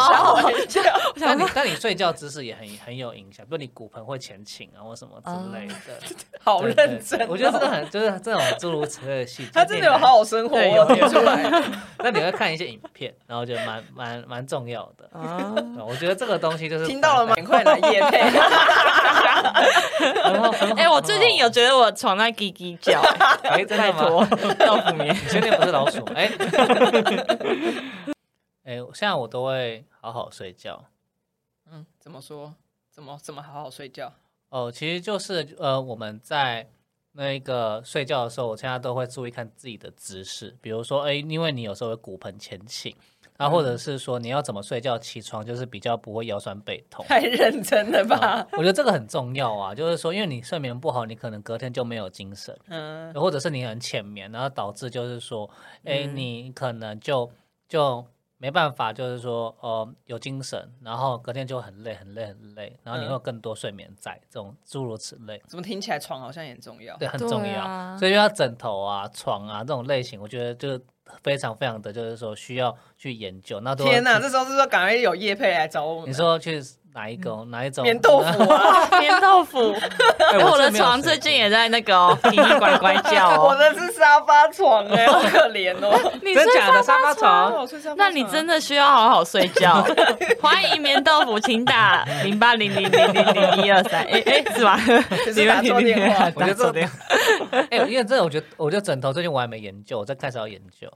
S2: 吓我。
S1: 但你 但你睡觉姿势也很很有影响，比如你骨盆会前倾啊，或什么之类的。
S2: 好认真哦。
S1: 我觉得这个很就是这种诸如此类的细节，
S2: 他真的有好好生活，
S3: 对
S2: 我有听出来。
S1: 那你会看一些影片，然后就蛮蛮蛮重要的。
S3: 啊，
S1: 我觉得这个东西就是
S2: 听到了吗？？赶快来夜配。
S1: 然后
S3: 哎，我最近有觉得我床在叽叽叫，
S1: 哎，真
S3: 拜
S1: 的吗？
S3: 托，豆腐棉。
S1: 你确定不是老鼠？哎，哎，现在我都会好好睡觉。
S2: 嗯，怎么说？怎么怎么好好睡觉？
S1: 哦，其实就是呃，我们在那个睡觉的时候，我现在都会注意看自己的姿势，比如说，哎，因为你有时候会骨盆前倾，然后或者是说你要怎么睡觉起床，就是比较不会腰酸背痛。
S2: 太认真了吧？
S1: 我觉得这个很重要啊，就是说，因为你睡眠不好，你可能隔天就没有精神，
S2: 嗯，
S1: 或者是你很浅眠，然后导致就是说，哎、
S3: 嗯
S1: 你可能就就没办法，就是说，呃，有精神，然后隔天就很累、很累、很累，然后你会有更多睡眠在，这种诸如此类，
S2: 怎么听起来床好像也很重要？
S1: 对，很重要。
S3: 啊
S1: 所以就要枕头啊、床啊这种类型，我觉得就是非常非常的，就是说需要去研究。那都
S2: 天哪，
S1: 哪，
S2: 这时候是说赶快有叶配来找我们。
S1: 你说去哪一个、哪一种
S2: 棉豆腐啊？
S3: 棉豆腐，
S1: 哎
S3: 哎，我的床最近也在那个哦叽叽呱呱叫
S2: 我
S3: 哦。
S2: 的是沙发床哎，好可怜哦。
S3: 你
S1: 真假的沙发
S2: 哦
S1: 床？
S3: 那你真的需要好好睡觉。欢迎棉豆腐，请打零八零零零零零一二三。哎哎，是吧？
S2: 只是打错电话。
S3: 打错电
S1: 哎、因为这我觉得，我觉得枕头最近我还没研究，我在开始要研究。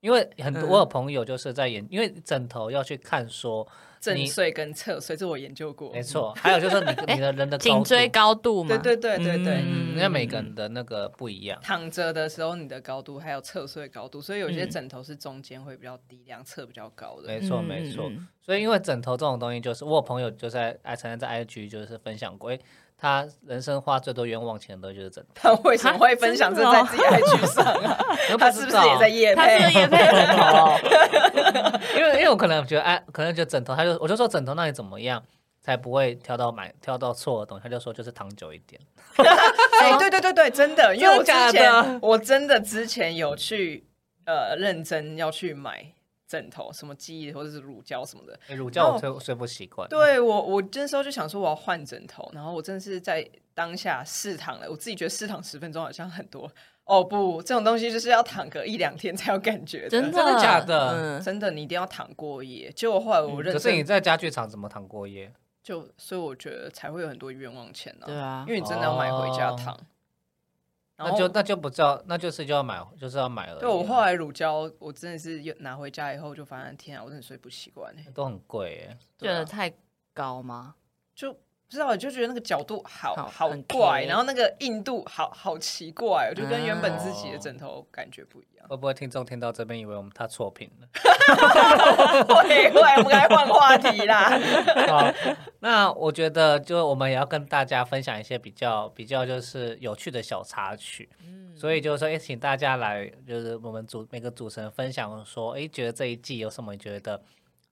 S1: 因为很多、
S2: 嗯
S1: 我有朋友就是在研，因为枕头要去看说，
S2: 正睡跟侧睡，这我研究过。
S1: 没错，还有就是你
S3: 哎
S1: 你的人的
S3: 颈椎，高度嘛。
S2: 对对对对对。
S1: 嗯，因为每个人的那个不一样。
S2: 躺着的时候，你的高度还有侧睡高度，所以有些
S3: 嗯
S2: 枕头是中间会比较低，两侧比较高的。
S1: 没错
S3: 嗯
S1: 没错，所以因为枕头这种东西，就是我有朋友就在哎，曾经在 IG 就是分享过，哎、他人生花最多冤枉钱的就是枕头，
S2: 他为什么会分享这在自己 IG 上啊？他是不是也在夜
S3: 他是不是
S2: 配？
S1: 因为因为我可能觉得哎，可能觉得枕头，他就我就说枕头那你怎么样才不会挑到买挑到错的东西，他就说就是躺久一点。
S2: 哎，对对对对，真的，因为我之前
S1: 的
S2: 我真的之前有去呃认真要去买枕头，什么记忆或者是乳胶什么的。
S1: 哎乳胶我睡睡不习惯，
S2: 对我，我那时候就想说我要换枕头，然后我真的是在当下试躺了，我自己觉得试躺十分钟好像很多。哦不，这种东西就是要躺个一两天才有感觉的，
S3: 真的
S1: 真的假的
S3: 嗯，
S2: 真的你一定要躺过夜。结果后来我认
S1: 可是你在家具厂怎么躺过夜？
S2: 就，所以我觉得才会有很多冤枉钱呢、
S3: 对啊
S2: 因为你真的要买回家
S1: 哦
S2: 躺。
S1: 那就那就不叫，那就是就要买，就是要买而已。啊
S2: 对我后来乳胶，我真的是又拿回家以后就发现，天啊，我真的睡不习惯哎，
S1: 都很贵耶。
S3: 觉得太高吗？
S2: 就不知道，我就觉得那个角度好
S3: 好
S2: 好怪，然后那个硬度好好奇怪，我就跟原本自
S1: 哦
S2: 己的枕头感觉不一样。
S1: 会不会听众听到这边以为我们他错评了？
S2: 会会，我们该换话题啦。
S1: 好，那我觉得就我们也要跟大家分享一些比较比较就是有趣的小插曲。所以就是说，哎，请大家来，就是我们主每个主持人分享说，哎，觉得这一季有什么觉得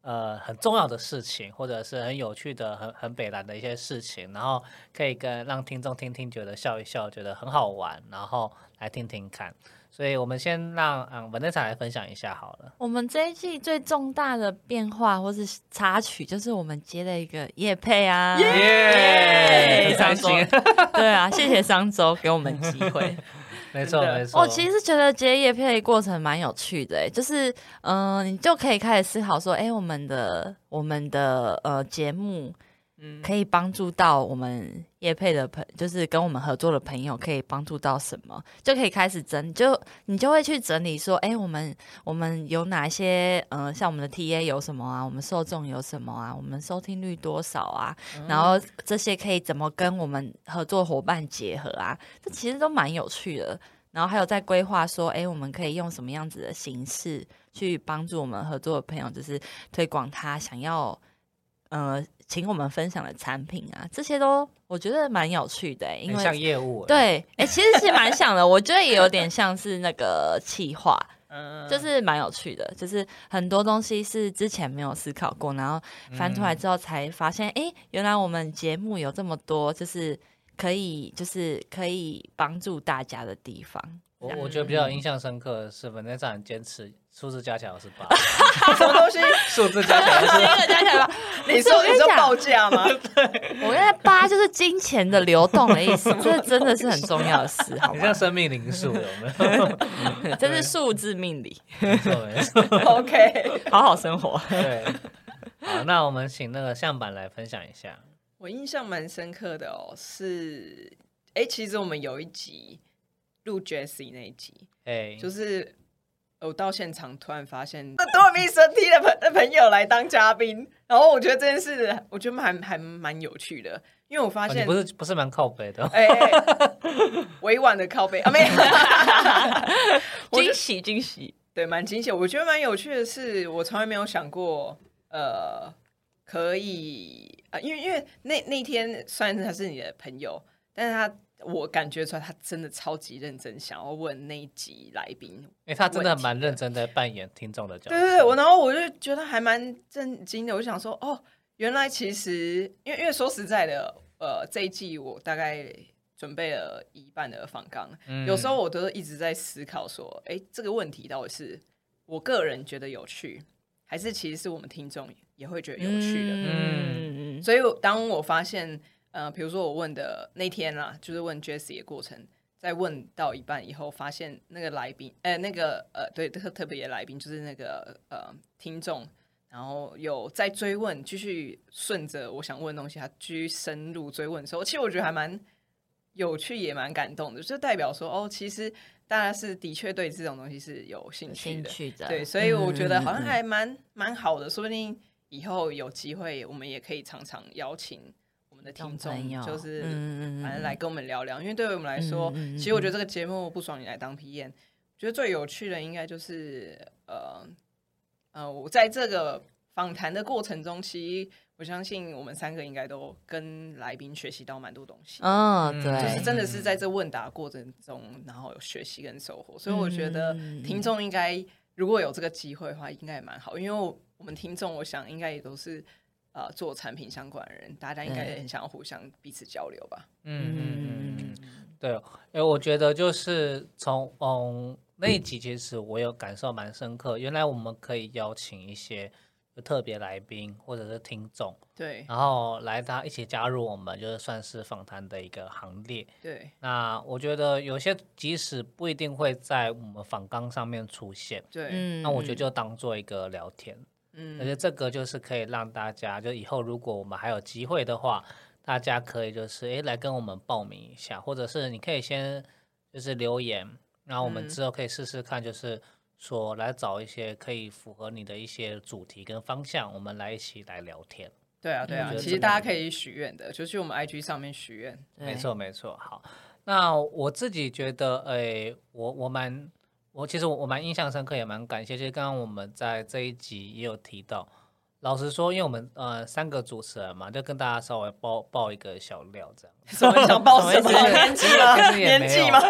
S1: 呃很重要的事情，或者是很有趣的、很很北蓝的一些事情，然后可以跟让听众听听，觉得笑一笑，觉得很好玩，然后来听听看。所以我们先让嗯文内彩来分享一下好了。
S3: 我们这一季最重大的变化或是插曲，就是我们接了一个叶配啊，
S1: 耶
S3: 非常对啊，谢谢商周给我们机会。
S1: 没错没错。
S3: 我其实觉得接叶片的过程蛮有趣的、欸，就是嗯、呃你就可以开始思考说，哎、我们的我们的呃节目
S2: 嗯，
S3: 可以帮助到我们业配的朋，就是跟我们合作的朋友，可以帮助到什么，就可以开始整，就你就会去整理说，哎、我们我们有哪些，呃，像我们的 TA 有什么啊，我们受众有什么啊，我们收听率多少啊，然后这些可以怎么跟我们合作伙伴结合啊，这其实都蛮有趣的。然后还有在规划说，哎，我们可以用什么样子的形式去帮助我们合作的朋友，就是推广他想要呃请我们分享的产品啊，这些都我觉得蛮有趣的、欸因
S1: 为像
S3: 为
S1: 业务，，
S3: 对，哎，其实是蛮像的，我觉得也有点像是那个企划，
S2: 嗯
S3: 就是蛮有趣的，就是很多东西是之前没有思考过，然后翻出来之后才发现，哎、原来我们节目有这么多，就是可以，就是可以帮助大家的地方。
S1: 我我觉得比较印象深刻的是，本在很坚持数字加起来是八，
S2: 什么东西？
S1: 数字加起来是
S3: 一个加起来吧。
S2: 你说你说报价吗？
S3: 我觉得八就是金钱的流动的意思，这真的是很重要的事，好吗
S1: 你像？生命灵数，有没有？
S3: 这是数字命理，
S1: 没错没错
S2: ，OK，
S3: 好好生活。
S1: 对。好，那我们请那个向板来分享一下。
S2: 我印象蛮深刻的哦，是哎、其实我们有一集录 Jessie 那一集，
S1: 哎，
S2: 就是我到现场突然发现多米神 T 的朋的朋友来当嘉宾，然后我觉得这件事我觉得还还蛮有趣的，因为我发现
S1: 哦不是不是蛮靠背的哦，
S2: 哎、委婉的靠背啊，没有，
S3: 惊喜惊喜，
S2: 对，蛮惊喜。我觉得蛮有趣的是，我从来没有想过，呃，可以啊、呃因为因为那那天虽然他是你的朋友，但是他我感觉出来他真的超级认真，想要问那一集来宾。
S1: 因为他真的蛮认真的扮演听众的角色。
S2: 对对对，我然后我就觉得还蛮震惊的，我就想说，哦，原来其实因为因为说实在的，呃，这一季我大概准备了一半的访纲，
S1: 嗯
S2: 有时候我都一直在思考说，哎，这个问题到底是我个人觉得有趣，还是其实是我们听众也会觉得有趣的？
S3: 嗯嗯
S2: 所以我当我发现，呃，比如说我问的那天啦，就是问 Jessie 的过程，在问到一半以后，发现那个来宾，呃，那个呃，对特特别来宾就是那个呃听众，然后有在追问，继续顺着我想问的东西，他继续深入追问的时候，其实我觉得还蛮有趣，也蛮感动的，就代表说，哦，其实大家是的确对这种东西是有兴趣的，
S3: 兴趣的，
S2: 对，所以我觉得好像
S3: 嗯。嗯嗯
S2: 还蛮蛮好的，说不定以后有机会，我们也可以常常邀请我们的听众，就是反正来跟我们聊聊，因为对于我们来说，其实我觉得这个节目不爽你来当 P N，觉得最有趣的应该就是呃呃，我在这个访谈的过程中，其实我相信我们三个应该都跟来宾学习到蛮多东西。
S3: 嗯，
S1: 嗯
S3: 对，
S2: 就是真的是在这问答过程中，然后有学习跟收获，所以我觉得
S3: 嗯。
S2: 听众应该如果有这个机会的话，应该也蛮好，因为我我们听众，我想应该也都是呃做产品相关的人，大家应该也很想要互相彼此交流吧。
S1: 嗯嗯嗯嗯对，因为我觉得就是从嗯那一集，其实我有感受蛮深刻。原来我们可以邀请一些特别来宾或者是听众，
S2: 对
S1: 然后来他一起加入我们，就是算是访谈的一个行列。
S2: 对
S1: 那我觉得有些即使不一定会在我们访纲上面出现，
S2: 对，
S3: 嗯
S1: 那我觉得就当做一个聊天。而
S2: 嗯
S1: 且这个就是可以让大家，就以后如果我们还有机会的话，大家可以就是诶来跟我们报名一下，或者是你可以先就是留言，然后我们
S2: 嗯
S1: 之后可以试试看，就是说来找一些可以符合你的一些主题跟方向，我们来一起来聊天。
S2: 对啊对啊其实大家可以许愿的，就去我们 IG 上面许愿。
S1: 没错，没错。好，那我自己觉得，诶，我我蛮，我其实我我蛮印象深刻，也蛮感谢。其实刚刚我们在这一集也有提到，老实说，因为我们呃三个主持人嘛，就跟大家稍微爆爆一个小料这样。
S2: 什么想报什么 年纪吗？年纪吗？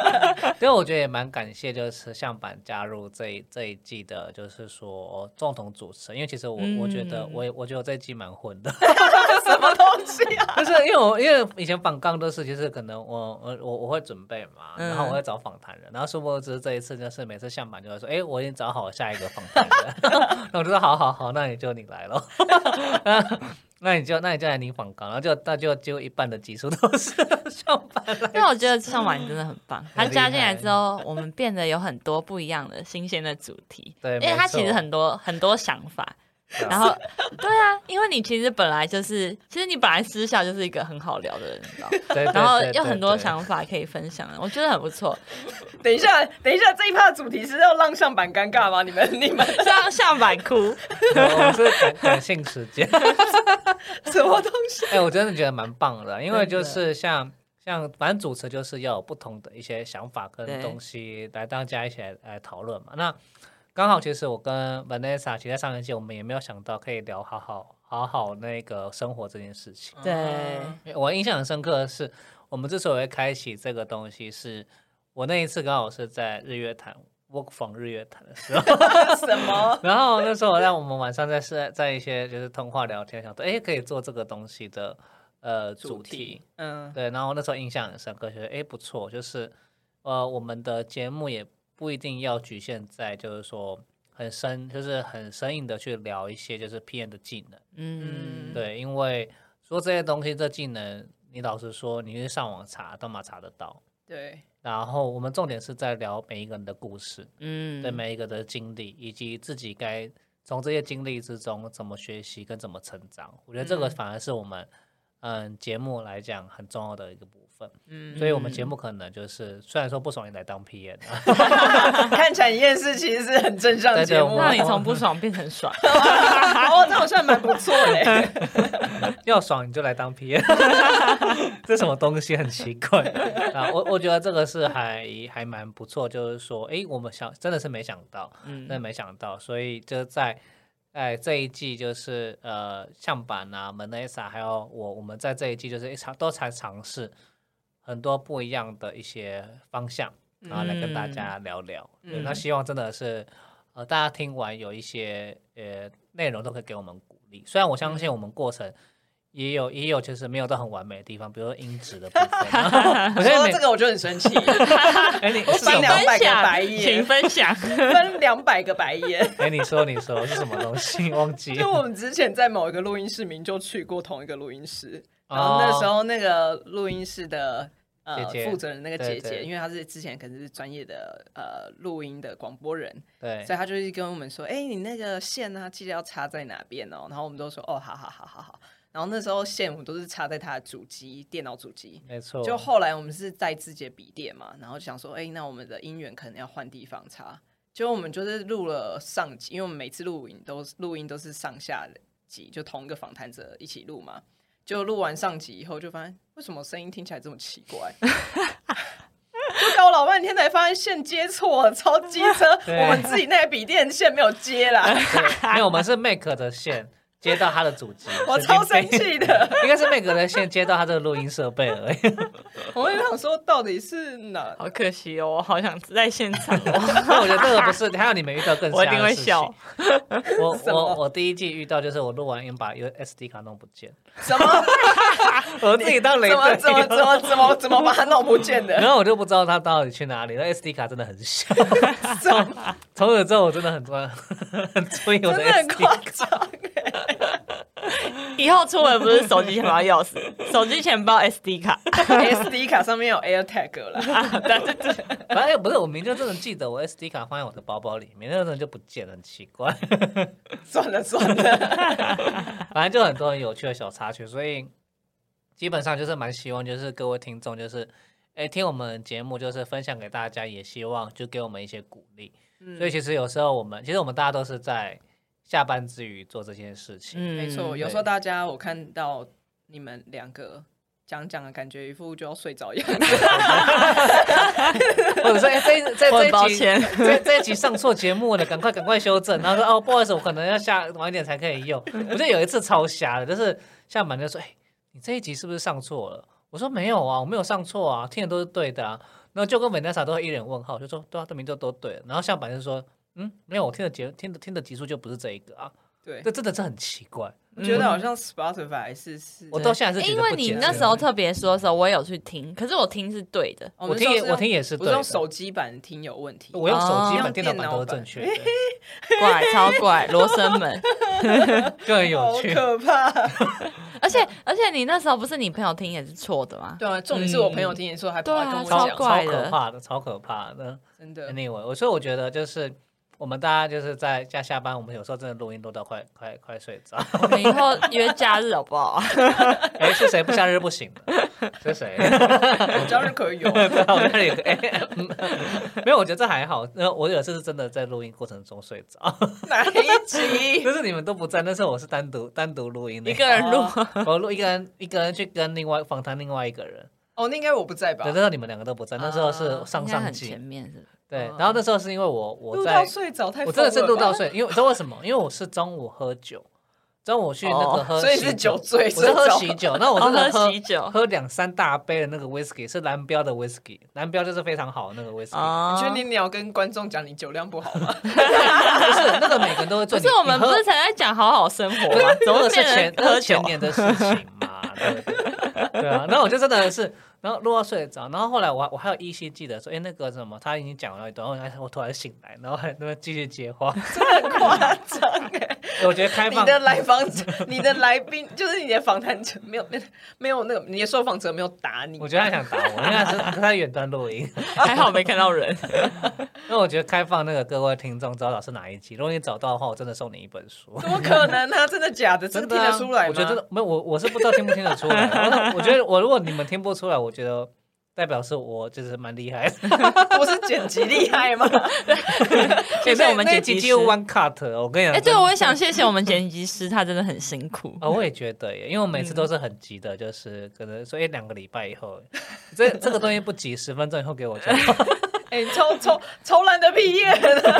S1: 对，我觉得也蛮感谢，就是向板加入这一这一季的，就是说共同主持人，因为其实我、我觉得
S3: 嗯
S1: 我也我觉得我这一季蛮混的。
S2: 什么东西啊？
S1: 就是因为我因为以前访刚都是，就是可能我我我我会准备嘛，
S3: 嗯
S1: 然后我会找访谈人，然后殊不知这一次就是每次向板就会说，哎，我已经找好下一个访谈人，那我就说好好好，那你就你来咯。那那你就那你就来领广告，然后就那就就一半的集数都是上班来
S3: 因为我觉得上晚真的很棒，他加进来之后，我们变得有很多不一样的新鲜的主题。
S1: 对，
S3: 因为他其实很多很多想法，然后对啊，因为你其实本来就是，其实你本来私下就是一个很好聊的人，你知道吗，
S1: 对，对
S3: 然后有很多想法可以分享，我觉得很不错。
S2: 等一下，等一下，这一趴的主题是要让上板尴尬吗？你们你们
S3: 像像百哭，
S1: 我是感感性时间。
S2: 什么东西？
S1: 哎、我真的觉得蛮棒的，因为就是像像反正主持就是要有不同的一些想法跟
S3: 对
S1: 东西来大家一起来来讨论嘛。那刚好其实我跟 Vanessa 其实在上一季我们也没有想到可以聊好好好好那个生活这件事情。
S3: 对，
S1: 我印象很深刻的是，我们之所以会开启这个东西是，我那一次刚好是在日月潭 work from 日月潭的时候。
S2: 什么？
S1: 然后那时候让我们晚上在是在一些就是通话聊天，想说哎可以做这个东西的呃主题，
S2: 嗯，
S1: 对，然后那时候印象很深刻，觉得哎不错，就是呃，我们的节目也不一定要局限在就是说很深，就是很生硬的去聊一些就是 PM 的技能。
S3: 嗯，
S1: 对，因为说这些东西，这技能，你老实说，你去上网查，都嘛查得到。
S2: 对，
S1: 然后我们重点是在聊每一个人的故事，
S3: 嗯，
S1: 对每一个的经历，以及自己该从这些经历之中怎么学习跟怎么成长。我觉得这个
S2: 嗯
S1: 反而是我们嗯节目来讲很重要的一个部分。
S2: 嗯，
S1: 所以我们节目可能就是虽然说不爽也来当 PM 啊，
S2: 看起来一件事其实是很正向的节目，
S1: 对对
S3: 让你从不爽变成爽。
S2: 哦，这好像蛮不错的。
S1: 要爽你就来当 P N，这什么东西很奇怪啊！我我觉得这个是还还蛮不错，就是说，哎，我们想真的是没想到，
S3: 嗯
S1: 真的没想到，所以就在哎这一季就是呃象板啊、门内萨还有我，我们在这一季就是一尝都才尝试很多不一样的一些方向，然后来跟大家聊聊。对那
S2: 嗯
S1: 希望真的是呃大家听完有一些呃内容都可以给我们鼓励，虽然我相信我们过程。也有也有，就是没有到很完美的地方，比如说音质的部分。我觉得每
S2: 说到这个我就很生气，
S1: 哎，你
S2: 我
S1: 是什么
S2: 翻两百个白眼请，
S3: 分享。
S2: 分两百个白眼。
S1: 哎，你说你说是什么东西？忘记
S2: 就我们之前在某一个录音室，明就去过同一个录音室，然
S1: 哦
S2: 后那时候那个录音室的呃
S1: 姐姐
S2: 负责人那个姐姐，
S1: 对对
S2: 因为她是之前可能是专业的呃录音的广播人，
S1: 对
S2: 所以她就是跟我们说，哎、你那个线呢、记得要插在哪边哦。然后我们都说，哦，好好好好好。然后那时候线我们都是插在她的主机，电脑主机。
S1: 没错，
S2: 就后来我们是带自己的笔电嘛，然后想说，哎、那我们的音源可能要换地方插。结果我们就是录了上集，因为我们每次录音都录音都是上下集，就同一个访谈者一起录嘛。就录完上集以后，就发现为什么声音听起来这么奇怪？就搞老半天才发现线接错了，超机车。我们自己那个笔电线没有接啦，
S1: 对，没有，我们是 Make 的线接到他的主机，
S2: 我超生气的。
S1: 应该是每个人先接到他这个录音设备而已。
S2: 我就想说，到底是哪？
S3: 好可惜哦，我好想在现场哦。
S1: 那我觉得这个不是，还有你们遇到更
S3: 我一定会笑。
S1: 我我我第一季遇到就是我录完音把 U S D 卡弄不见，
S2: 什么？
S1: 我自己当雷
S2: 怎么
S1: 队
S2: 怎么怎么怎么怎么把它弄不见的？
S1: 然后我就不知道他到底去哪里。那 SD 卡真的很小，从此之后我真的很专很注意我的
S2: 真的很
S1: SD
S2: 夸
S1: 卡。
S2: 张。
S3: 以后出门不是手机钱包、钥匙，手机钱包、SD 卡。
S2: SD 卡上面有 AirTag 了，
S3: 对对对，
S1: 反正不是，我明就真的记得我 SD 卡放在我的包包里面，那个人就不见了，很奇怪。
S2: 算 了算了，
S1: 反正就很多很有趣的小插曲，所以基本上就是蛮希望就是各位听众就是。哎，听我们节目就是分享给大家，也希望就给我们一些鼓励。
S2: 嗯
S1: 所以其实有时候我们，其实我们大家都是在下班之余做这件事情。
S3: 嗯
S2: 没错，有时候大家我看到你们两个讲讲的感觉一副就要睡着一样，
S1: 或者说，哎，这这
S3: 我
S1: 这一集
S3: 很抱歉，
S1: 这这一集上错节目了，赶快赶快修正。然后说，哦，不好意思，我可能要下晚一点才可以用。我记得有一次超瞎的，就是下班就说，哎，你这一集是不是上错了？我说没有啊，我没有上错啊，听的都是对的啊。然后就跟美娜莎都会一脸问号，就说对啊，这名字都对了。然后下班就说，嗯，没有，我听的节听的听的集数就不是这一个啊。
S2: 对，
S1: 这真的是很奇怪，
S2: 我觉得好像 Spotify 是是，
S1: 我到现在是觉
S3: 因
S1: 得不解释
S3: 为你那时候特别说的时候，我有去听，可是我听是对的。
S2: 我
S1: 我听我听也是
S2: 我用，手机版听有问题，
S1: 我用手机
S3: 哦
S1: 版、电脑版都正确的，
S3: 怪，超怪，罗生门。
S1: 就很有
S2: 好
S1: 趣。
S2: 可怕。
S3: 而且而且你那时候不是你朋友听也是错的吗？
S2: 对啊，重点是我朋友听你说还跑来跟我
S1: 超
S2: 讲，
S1: 超
S3: 怪的
S1: 可怕的，超可怕的。
S2: 真的
S1: Anyway，我所以我觉得就是我们大家就是在家下班，我们有时候真的录音录到快快快睡着。
S3: 我们以后约假日好不好？
S1: 哎，是谁不假日不行的？是谁？
S2: 我假日可以有，
S1: 我那里有个哎，嗯没有，我觉得这还好。那我有一次是真的在录音过程中睡着，
S2: 哪一集？
S1: 就是你们都不在，那时候我是单独单独录音的，
S3: 一个人录，
S1: 我录一个人一个人去跟另外访谈另外一个人。
S2: 哦，那应该我不在吧
S1: 对，？那时候你们两个都不在，那时候是
S2: 啊
S1: 上上季
S3: 应该很前。面是是
S1: 对
S2: 嗯，
S1: 然后那时候是因为我我在
S2: 睡着太
S1: 我真的是录到睡，因为你知道为什么？因为我是中午喝酒，中午去那个
S3: 哦
S1: 喝喜酒，
S2: 所以是酒醉
S1: 我是喝喜酒，那我真的喝
S3: 喜酒
S1: 喝两三大杯的那个 whisky 是蓝标的 whisky，蓝标就是非常好的那个 whisky，
S3: 哦
S2: 你确定你要跟观众讲你酒量不好吗？
S1: 不是那个每个人都会醉。
S3: 不是我们不是才在讲好好生活吗？怎
S1: 那个是前
S3: 喝酒
S1: 前？年的事情嘛，对不对？对啊，那我就真的是然后录到睡着，然后后来我我还有依稀记得说，哎，那个什么，他已经讲了一段，然后我突然醒来，然后还那边继续接话，
S2: 真的很夸张哎！
S1: 我觉得开放
S2: 你的来访者，你的来宾，就是你的访谈者，没有没有没有那个你的受访者没有打你，
S1: 我觉得他想打我，因为他是他远端录音，
S3: 还好没看到人。
S1: 因为我觉得开放那个各位听众找找是哪一集，如果你找到的话，我真的送你一本书。
S2: 怎么可能呢？真的假的？真的听得出来吗？
S1: 我觉得没有，我我是不知道听不听得出来。我我觉得我如果你们听不出来，我觉得代表是我就是蛮厉害的。
S2: 我是剪辑厉害吗？
S3: 谢谢我们剪辑师
S1: one cut，我跟你讲。
S3: 哎，对，我也想谢谢我们剪辑师，他真的很辛苦。
S1: 啊，我也觉得耶，因为我每次都是很急的，就是可能说一两个礼拜以后，这这个东西不急，十分钟以后给我就好。
S2: 哎，抽抽抽烂的毕业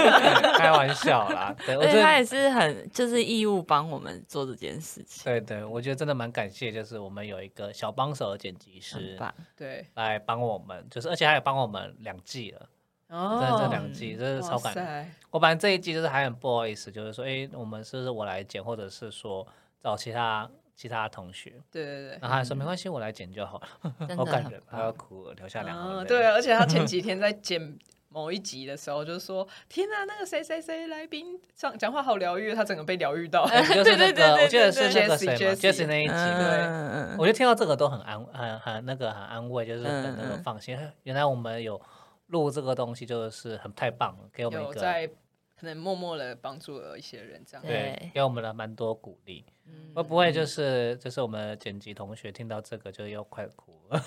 S1: 开玩笑啦。对，我觉
S3: 得他也是很就是义务帮我们做这件事情。
S1: 对对，我觉得真的蛮感谢，就是我们有一个小帮手的剪辑师，
S2: 对，
S1: 来帮我们，就是而且还有帮我们两季了。哦，真的这两季真是超感。我本来这一季就是还很不好意思，就是说，哎，我们是不是我来剪，或者是说找其他其他同学？
S2: 对对对。
S1: 然后他说没关系，我来剪就好了。好感人，他要哭了，留下两行泪。
S2: 对，而且他前几天在剪某一集的时候，就说：“天哪，那个谁谁谁来宾讲讲话好疗愈，他整个被疗愈到。”
S1: 对对对，我记得是那个谁嘛，Jesse 那一集。对，我觉得听到这个都很安，很很那个很安慰，就是很那个放心。原来我们有。录这个东西就是很太棒了，给我们一个
S2: 在可能默默的帮助了一些人，这样
S1: 对，给我们了蛮多鼓励。会不会就是就是我们剪辑同学听到这个就又快哭了？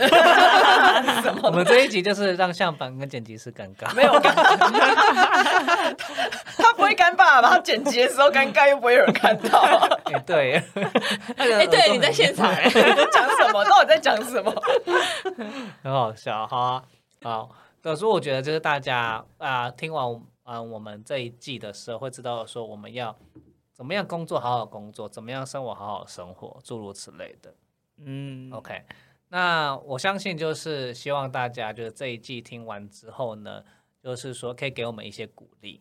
S1: 我们这一集就是让相板跟剪辑师尴尬，
S2: 没有尴尬，他不会尴尬吧？他剪辑的时候尴尬又不会有人看到。
S1: 哎，对，
S3: 哎，对，你在现场
S2: 在讲什么？到底在讲什么？
S1: 很好笑，哈啊，好。可是我觉得，就是大家啊，听完啊我们这一季的时候，会知道说我们要怎么样工作，好好工作；怎么样生活，好好生活，诸如此类的。嗯，OK。那我相信，就是希望大家就是这一季听完之后呢，就是说可以给我们一些鼓励。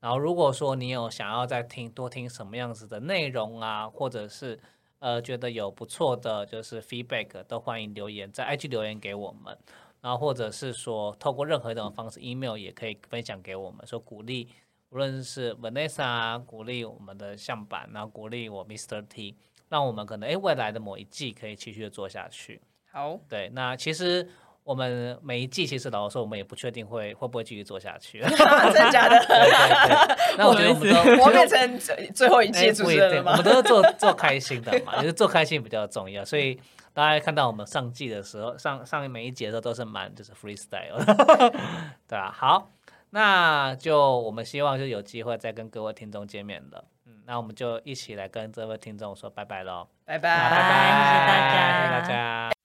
S1: 然后，如果说你有想要再听多听什么样子的内容啊，或者是呃觉得有不错的就是 feedback，都欢迎留言在 IG 留言给我们。然后或者是说，透过任何一种方式，email 也可以分享给我们，说鼓励，无论是 Vanessa 鼓励我们的相板，然后鼓励我 Mr T，让我们可能诶未来的某一季可以继续的做下去。
S2: 好，
S1: 对，那其实我们每一季其实老实说，我们也不确定会会不会继续做下去。
S2: 真的假的？
S1: 那我觉得我们都
S2: 我变成最最后一季主持人了吗？
S1: 我们都是做做开心的嘛，就是做开心比较重要，所以。大家看到我们上季的时候，上上每一节的时候都是蛮就是 freestyle，对啊，好，那就我们希望就有机会再跟各位听众见面了。嗯，那我们就一起来跟这位听众说拜拜喽，
S2: 拜拜，
S3: 拜拜，谢谢大
S1: 家，谢谢大家。